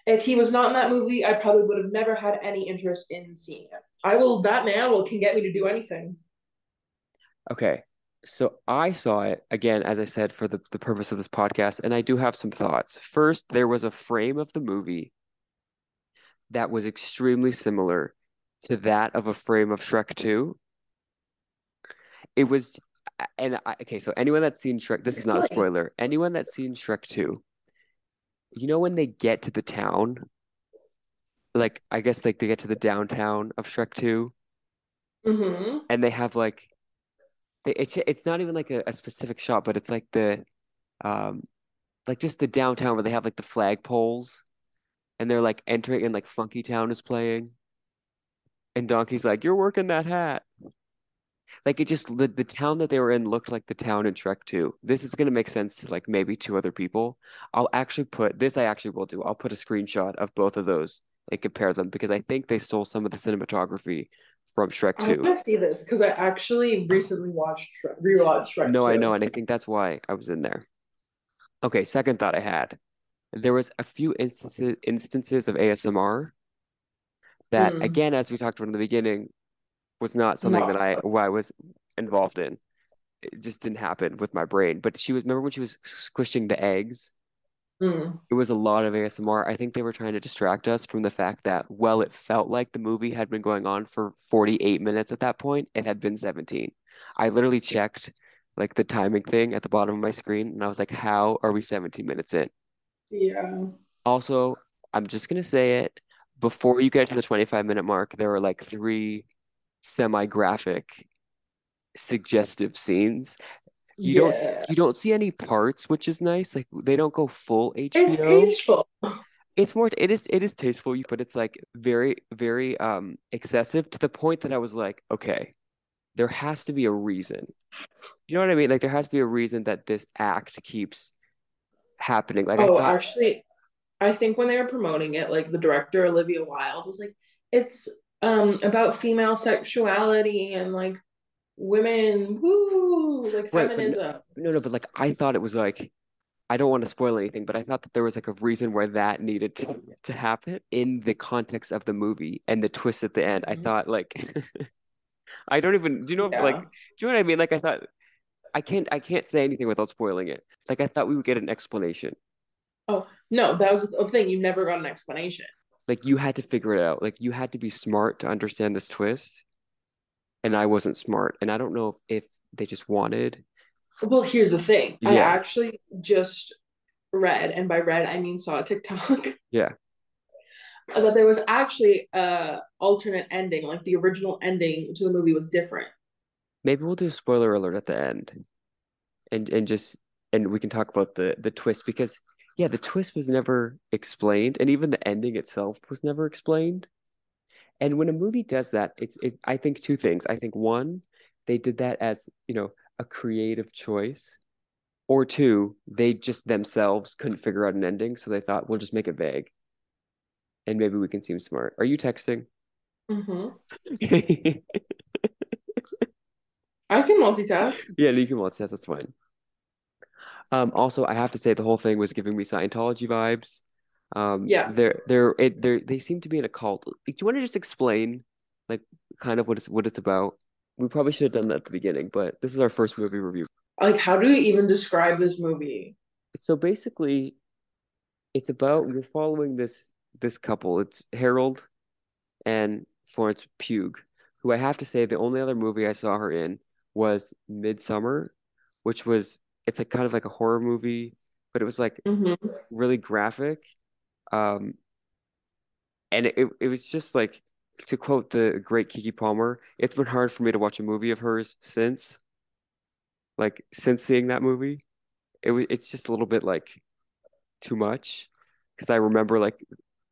If he was not in that movie, I probably would have never had any interest in seeing it. I will. That man will can get me to do anything. Okay. So I saw it again, as I said, for the, the purpose of this podcast, and I do have some thoughts. First, there was a frame of the movie that was extremely similar to that of a frame of Shrek 2. It was, and I, okay, so anyone that's seen Shrek, this is not a spoiler. Anyone that's seen Shrek 2, you know when they get to the town, like I guess like they get to the downtown of Shrek 2, Mm-hmm. and they have like they- it's it's not even like a, a specific shot, but it's like the um like just the downtown where they have like the flag poles and they're like entering and like Funky Town is playing and Donkey's like, You're working that hat. Like it just the, the town that they were in looked like the town in Shrek 2. This is gonna make sense to like maybe two other people. I'll actually put this I actually will do. I'll put a screenshot of both of those and compare them because I think they stole some of the cinematography from Shrek I 2. want to see this because I actually recently watched Shrek, rewatched Shrek No, I know, and I think that's why I was in there. Okay, second thought I had. There was a few instances instances of ASMR that, Mm, again, as we talked about in the beginning, was not something that I I was involved in. It just didn't happen with my brain. But she was, remember when she was squishing the eggs? mm, It was a lot of ASMR. I think they were trying to distract us from the fact that, well, it felt like the movie had been going on for 48 minutes at that point. It had been 17. I literally checked like the timing thing at the bottom of my screen and I was like, how are we 17 minutes in? yeah. Also, I'm just gonna say it, before you get to the 25 minute mark, there were like three semi-graphic suggestive scenes. You don't you don't see any parts, which is nice. Like they don't go full It's tasteful. It's more it is it is tasteful, but it's like very very um excessive to the point that I was like, okay, there has to be a reason. You know what I mean? Like there has to be a reason that this act keeps happening. Like I Oh, thought, actually, I think when they were promoting it, like the director Olivia Wilde was like, it's um about female sexuality and like women, woo, like right, but no, feminism. no, no, but like I thought it was like I don't want to spoil anything, but I thought that there was like a reason where that needed to to happen in the context of the movie and the twist at the end. I Mhm. thought like I don't even do you know like do you know what I mean? Like I thought I can't I can't say anything without spoiling it. Like I thought we would get an explanation. Oh, no, that was the thing. You never got an explanation. Like you had to figure it out. Like you had to be smart to understand this twist, and I wasn't smart. And I don't know if, if they just wanted Well, here's the thing. yeah. I actually just read, and by read I mean saw a TikTok Yeah. that there was actually a alternate ending, like the original ending to the movie was different. Maybe we'll do a spoiler alert at the end, and and just and we can talk about the the twist because yeah, the twist was never explained, and even the ending itself was never explained. And when a movie does that, it's it. I think two things. I think one, they did that as you know a creative choice, or two, they just themselves couldn't figure out an ending, so they thought we'll just make it vague, and maybe we can seem smart. Are you texting? hmm I can multitask. Yeah, you can multitask. That's fine. Um, also, I have to say the whole thing was giving me Scientology vibes. Um, Yeah. they're they're it they're they seem to be in a cult. Do you want to just explain like kind of what it's what it's about? We probably should have done that at the beginning, but this is our first movie review. Like, how do you even describe this movie? So basically, it's about you're following this this couple. It's Harold and Florence Pugh, who I have to say the only other movie I saw her in was Midsommar, which was it's a kind of like a horror movie, but it was like hmm really graphic. Um, and it it was just like to quote the great Keke Palmer, it's been hard for me to watch a movie of hers since, like since seeing that movie. It was it's just a little bit like too much because I remember like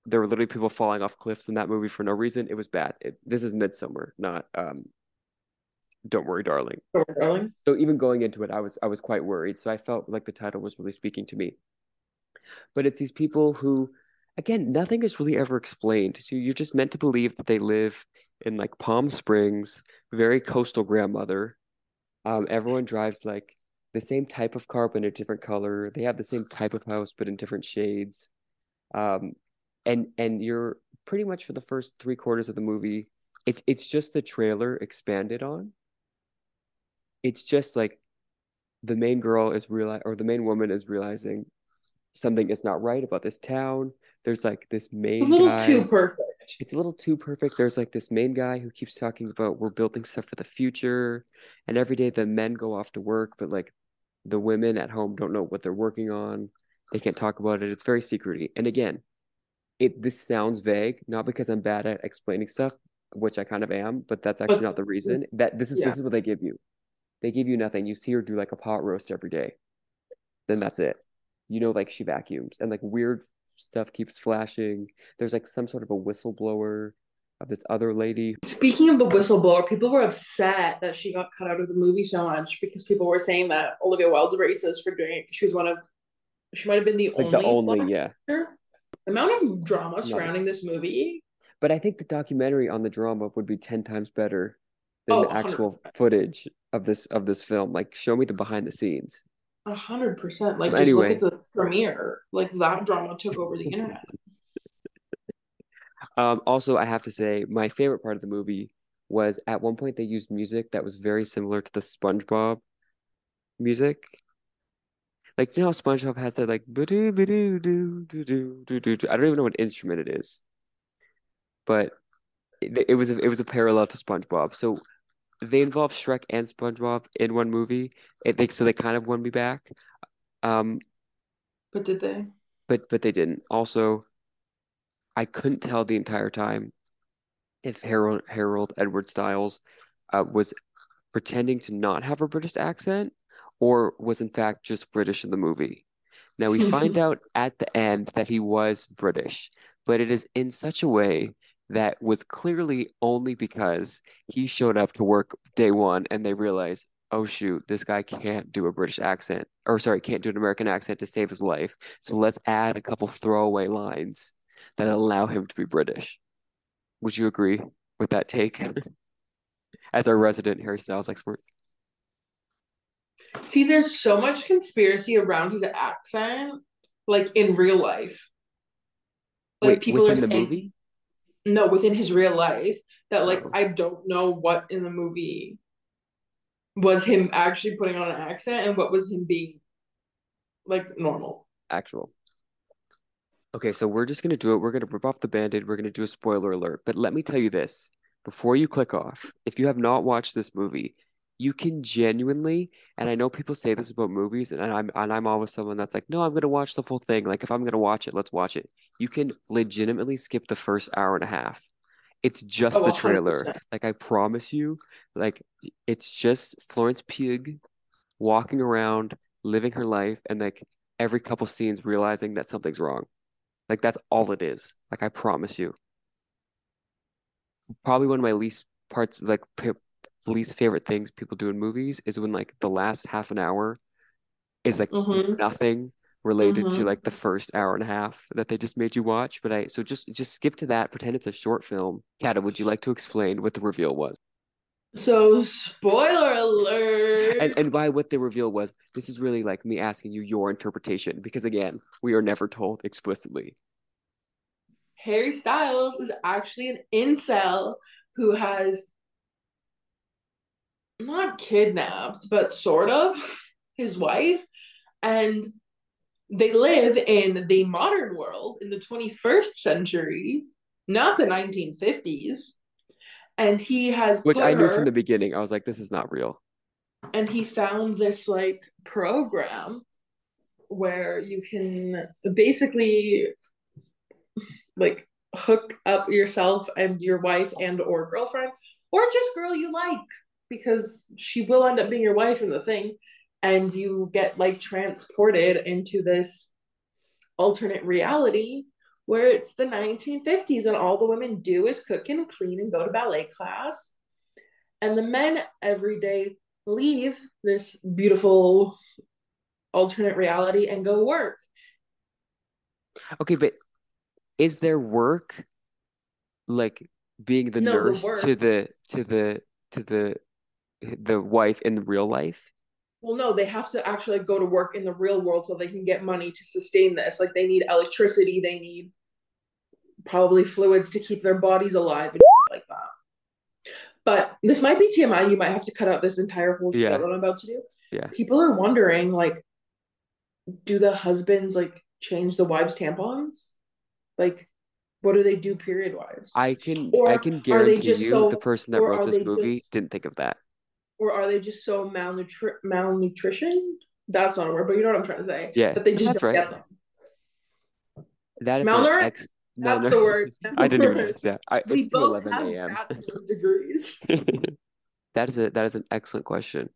there were literally people falling off cliffs in that movie for no reason. It was bad. It, this is Midsommar, not um Don't Worry, Darling. Darling. So even going into it, I was I was quite worried. So I felt like the title was really speaking to me. But it's these people who, again, nothing is really ever explained. So you're just meant to believe that they live in like Palm Springs, very coastal grandmother. Um, everyone drives like the same type of car but in a different color. They have the same type of house but in different shades. Um, and and you're pretty much for the first three quarters of the movie, it's it's just the trailer expanded on. It's just like the main girl is realize or the main woman is realizing something is not right about this town. There's like this main It's a little guy. too perfect. It's a little too perfect. There's like this main guy who keeps talking about we're building stuff for the future, and every day the men go off to work, but like the women at home don't know what they're working on. They can't talk about it. It's very secrety. And again, it this sounds vague, not because I'm bad at explaining stuff, which I kind of am, but that's actually But not the reason. That this is yeah, this is what they give you. They give you nothing. You see her do like a pot roast every day. Then that's it. You know, like she vacuums and like weird stuff keeps flashing. There's like some sort of a whistleblower of this other lady. speaking of the whistleblower, people were upset that she got cut out of the movie so much because people were saying that Olivia Wilde racist for doing it. She was one of, she might have been the Like only the only, yeah. actor. The amount of drama No. surrounding this movie. But I think the documentary on the drama would be 10 times better than Oh, the 100%. actual footage of this of this film. Like show me the behind the scenes. A hundred percent. Like So just look at the premiere. Like that drama took over the internet. um also I have to say my favorite part of the movie was at one point they used music that was very similar to the SpongeBob music. Like you know how SpongeBob has that like ba-doo, ba-doo, doo, doo, doo, doo, doo, doo. I don't even know what instrument it is, but it, it was a, it was a parallel to SpongeBob. So they involved Shrek and SpongeBob in one movie. It they so they kind of won me back. Um, But did they? but but they didn't. Also, I couldn't tell the entire time if Harold Harold Edward Styles uh, was pretending to not have a British accent or was in fact just British in the movie. Now we find out at the end that he was British, but it is in such a way that was clearly only because he showed up to work day one and they realized, oh shoot, this guy can't do a British accent, or sorry, can't do an American accent to save his life. So let's add a couple throwaway lines that allow him to be British. Would you agree with that take as our resident Harry Styles expert? See, there's so much conspiracy around his accent, like in real life. Like Wait, people are the saying movie? No within his real life that like Oh, I don't know what in the movie was him actually putting on an accent and what was him being like normal. actual. Okay, so we're just gonna do it. We're gonna rip off the band-aid. We're gonna do a spoiler alert. But let me tell you this before you click off. If you have not watched this movie, you can genuinely, and I know people say this about movies, and I'm and I'm always someone that's like, no, I'm gonna watch the full thing. Like if I'm gonna watch it, let's watch it. You can legitimately skip the first hour and a half. It's just Oh, the trailer. 100%. Like I promise you, like it's just Florence Pugh walking around, living her life, and like every couple scenes realizing that something's wrong. Like that's all it is. Like I promise you. Probably one of my least parts, like p least favorite things people do in movies is when like the last half an hour is like Mm-hmm. nothing related to Mm-hmm. like the first hour and a half that they just made you watch. But I so just just skip to that, pretend it's a short film. Kata, would you like to explain what the reveal was? So, spoiler alert. And and by what the reveal was, this is really like me asking you your interpretation because again, we are never told explicitly. Harry Styles is actually an incel who has not kidnapped, but sort of his wife. And they live in the modern world in the 21st century, not the 1950s. And he has Which I knew her, from the beginning. I was like, this is not real. and he found this like program where you can basically like hook up yourself and your wife and or girlfriend or just girl you like because she will end up being your wife in the thing. And you get like transported into this alternate reality where it's the 1950s and all the women do is cook and clean and go to ballet class. And the men every day leave this beautiful alternate reality and go work. Okay, but is there work like being the No, nurse work- to the to the to the the wife in the real life? Well, no, they have to actually go to work in the real world so they can get money to sustain this. Like they need electricity, they need probably fluids to keep their bodies alive and like that. But this might be TMI. You might have to cut out this entire whole Yeah. that I'm about to do. Yeah. People are wondering, like, do the husbands like change the wives' tampons? Like, what do they do period wise? I can Or I can guarantee you so- the person that wrote this movie just- didn't think of that. Or are they just so malnutri- malnutrition? That's not a word, but you know what I'm trying to say. Yeah, that they just that's don't right. get them. That is ex That's malnour- the word. I didn't even notice. Yeah, I, We it's both eleven have a.m. bachelor's degrees. That is a that is an excellent question.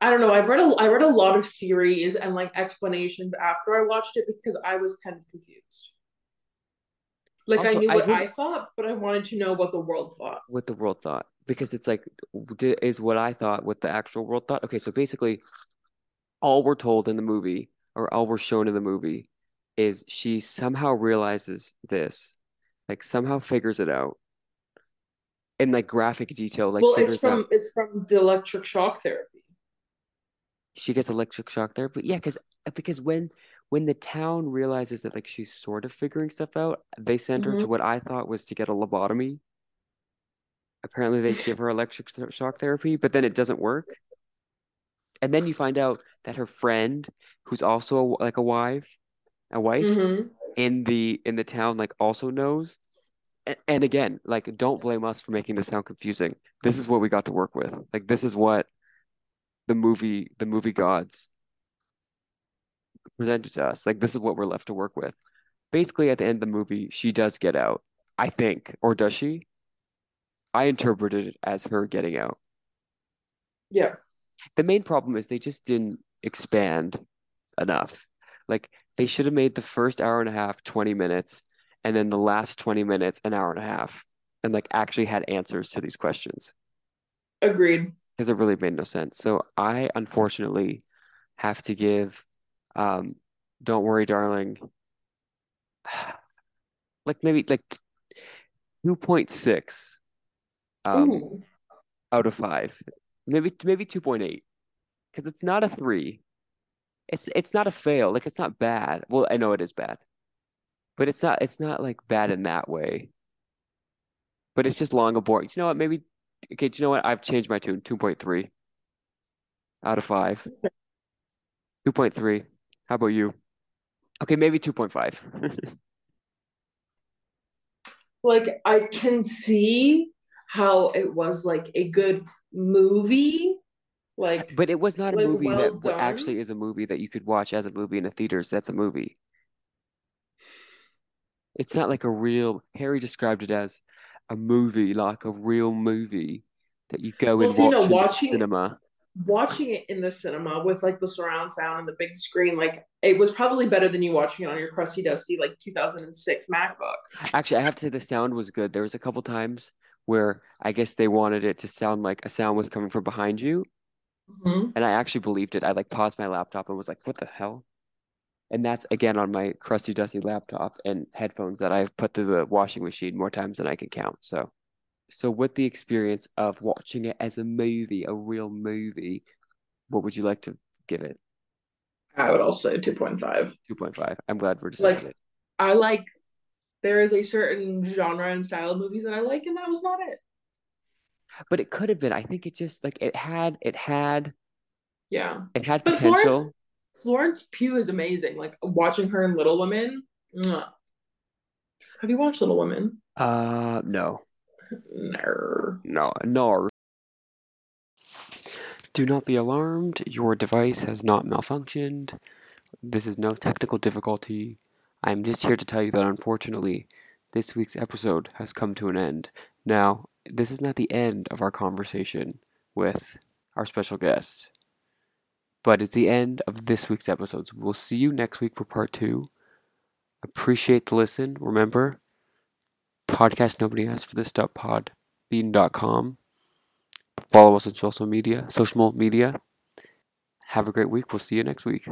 I don't know. I've read a I read a lot of theories and like explanations after I watched it because I was kind of confused. Like I Also, knew I what did- I thought, but I wanted to know what the world thought. what the world thought because it's like is what I thought what the actual world thought. Okay, so basically, all we're told in the movie or all we're shown in the movie is she somehow realizes this, like somehow figures it out in like graphic detail. Like well, it's from out it's from the electric shock therapy. she gets electric shock there. But yeah, because because when when the town realizes that like she's sort of figuring stuff out, they send her to Mm-hmm. what I thought was to get a lobotomy. Apparently, they give her electric shock therapy, but then it doesn't work. And then you find out that her friend, who's also a, like a wife, a wife Mhm. in the in the town, like also knows. And, and again, like don't blame us for making this sound confusing. This is what we got to work with. Like this is what the movie the movie gods presented to us. Like this is what we're left to work with. Basically, at the end of the movie, she does get out, I think, or does she? I interpreted it as her getting out. Yeah. The main problem is they just didn't expand enough. Like they should have made the first hour and a half 20 minutes and then the last 20 minutes an hour and a half and like actually had answers to these questions Agreed. because it really made no sense. So I unfortunately have to give um Don't Worry Darling like maybe like 2.6 um out of 5. Maybe maybe 2.8 because it's not a 3. It's it's not a fail. Like it's not bad. Well, I know it is bad. But it's not it's not like bad in that way. But it's just long and boring. You know what? Maybe okay, do you know what? I've changed my tune. 2.3 out of 5. 2.3. How about you? Okay, maybe 2.5. like I can see how it was like a good movie, Like, But it was not a movie well that done. actually is a movie that you could watch as a movie in the theaters. That's a movie. It's not like a real. Harry described it as a movie, like a real movie that you go Well, and see, watch no, in the watching- cinema. watching it in the cinema with like the surround sound and the big screen, like it was probably better than you watching it on your crusty dusty like 2006 MacBook. Actually, I have to say the sound was good. There was a couple times where I guess they wanted it to sound like a sound was coming from behind you, Mhm. and I actually believed it. I like paused my laptop and was like, "What the hell?" And that's again on my crusty dusty laptop and headphones that I've put through the washing machine more times than I can count. So, so with the experience of watching it as a movie, a real movie, what would you like to give it? I would also say 2.5. 2.5. I'm glad we're deciding Like- it. I like there is a certain genre and style of movies that I like, and that was not it. But it could have been. I think it just like it had it had Yeah. it had But Florence- Florence Pugh is amazing. Like watching her in Little Women. mwah. Have you watched Little Women? Uh no. No. No, no. Do not be alarmed. Your device has not malfunctioned. This is no technical difficulty. I'm just here to tell you that unfortunately, this week's episode has come to an end. Now, this is not the end of our conversation with our special guest, but it's the end of this week's episodes. We'll see you next week for part two. Appreciate the listen. Remember, podcast nobody asked for this dot podbean.com. Follow us on social media, social media. Have a great week. We'll see you next week.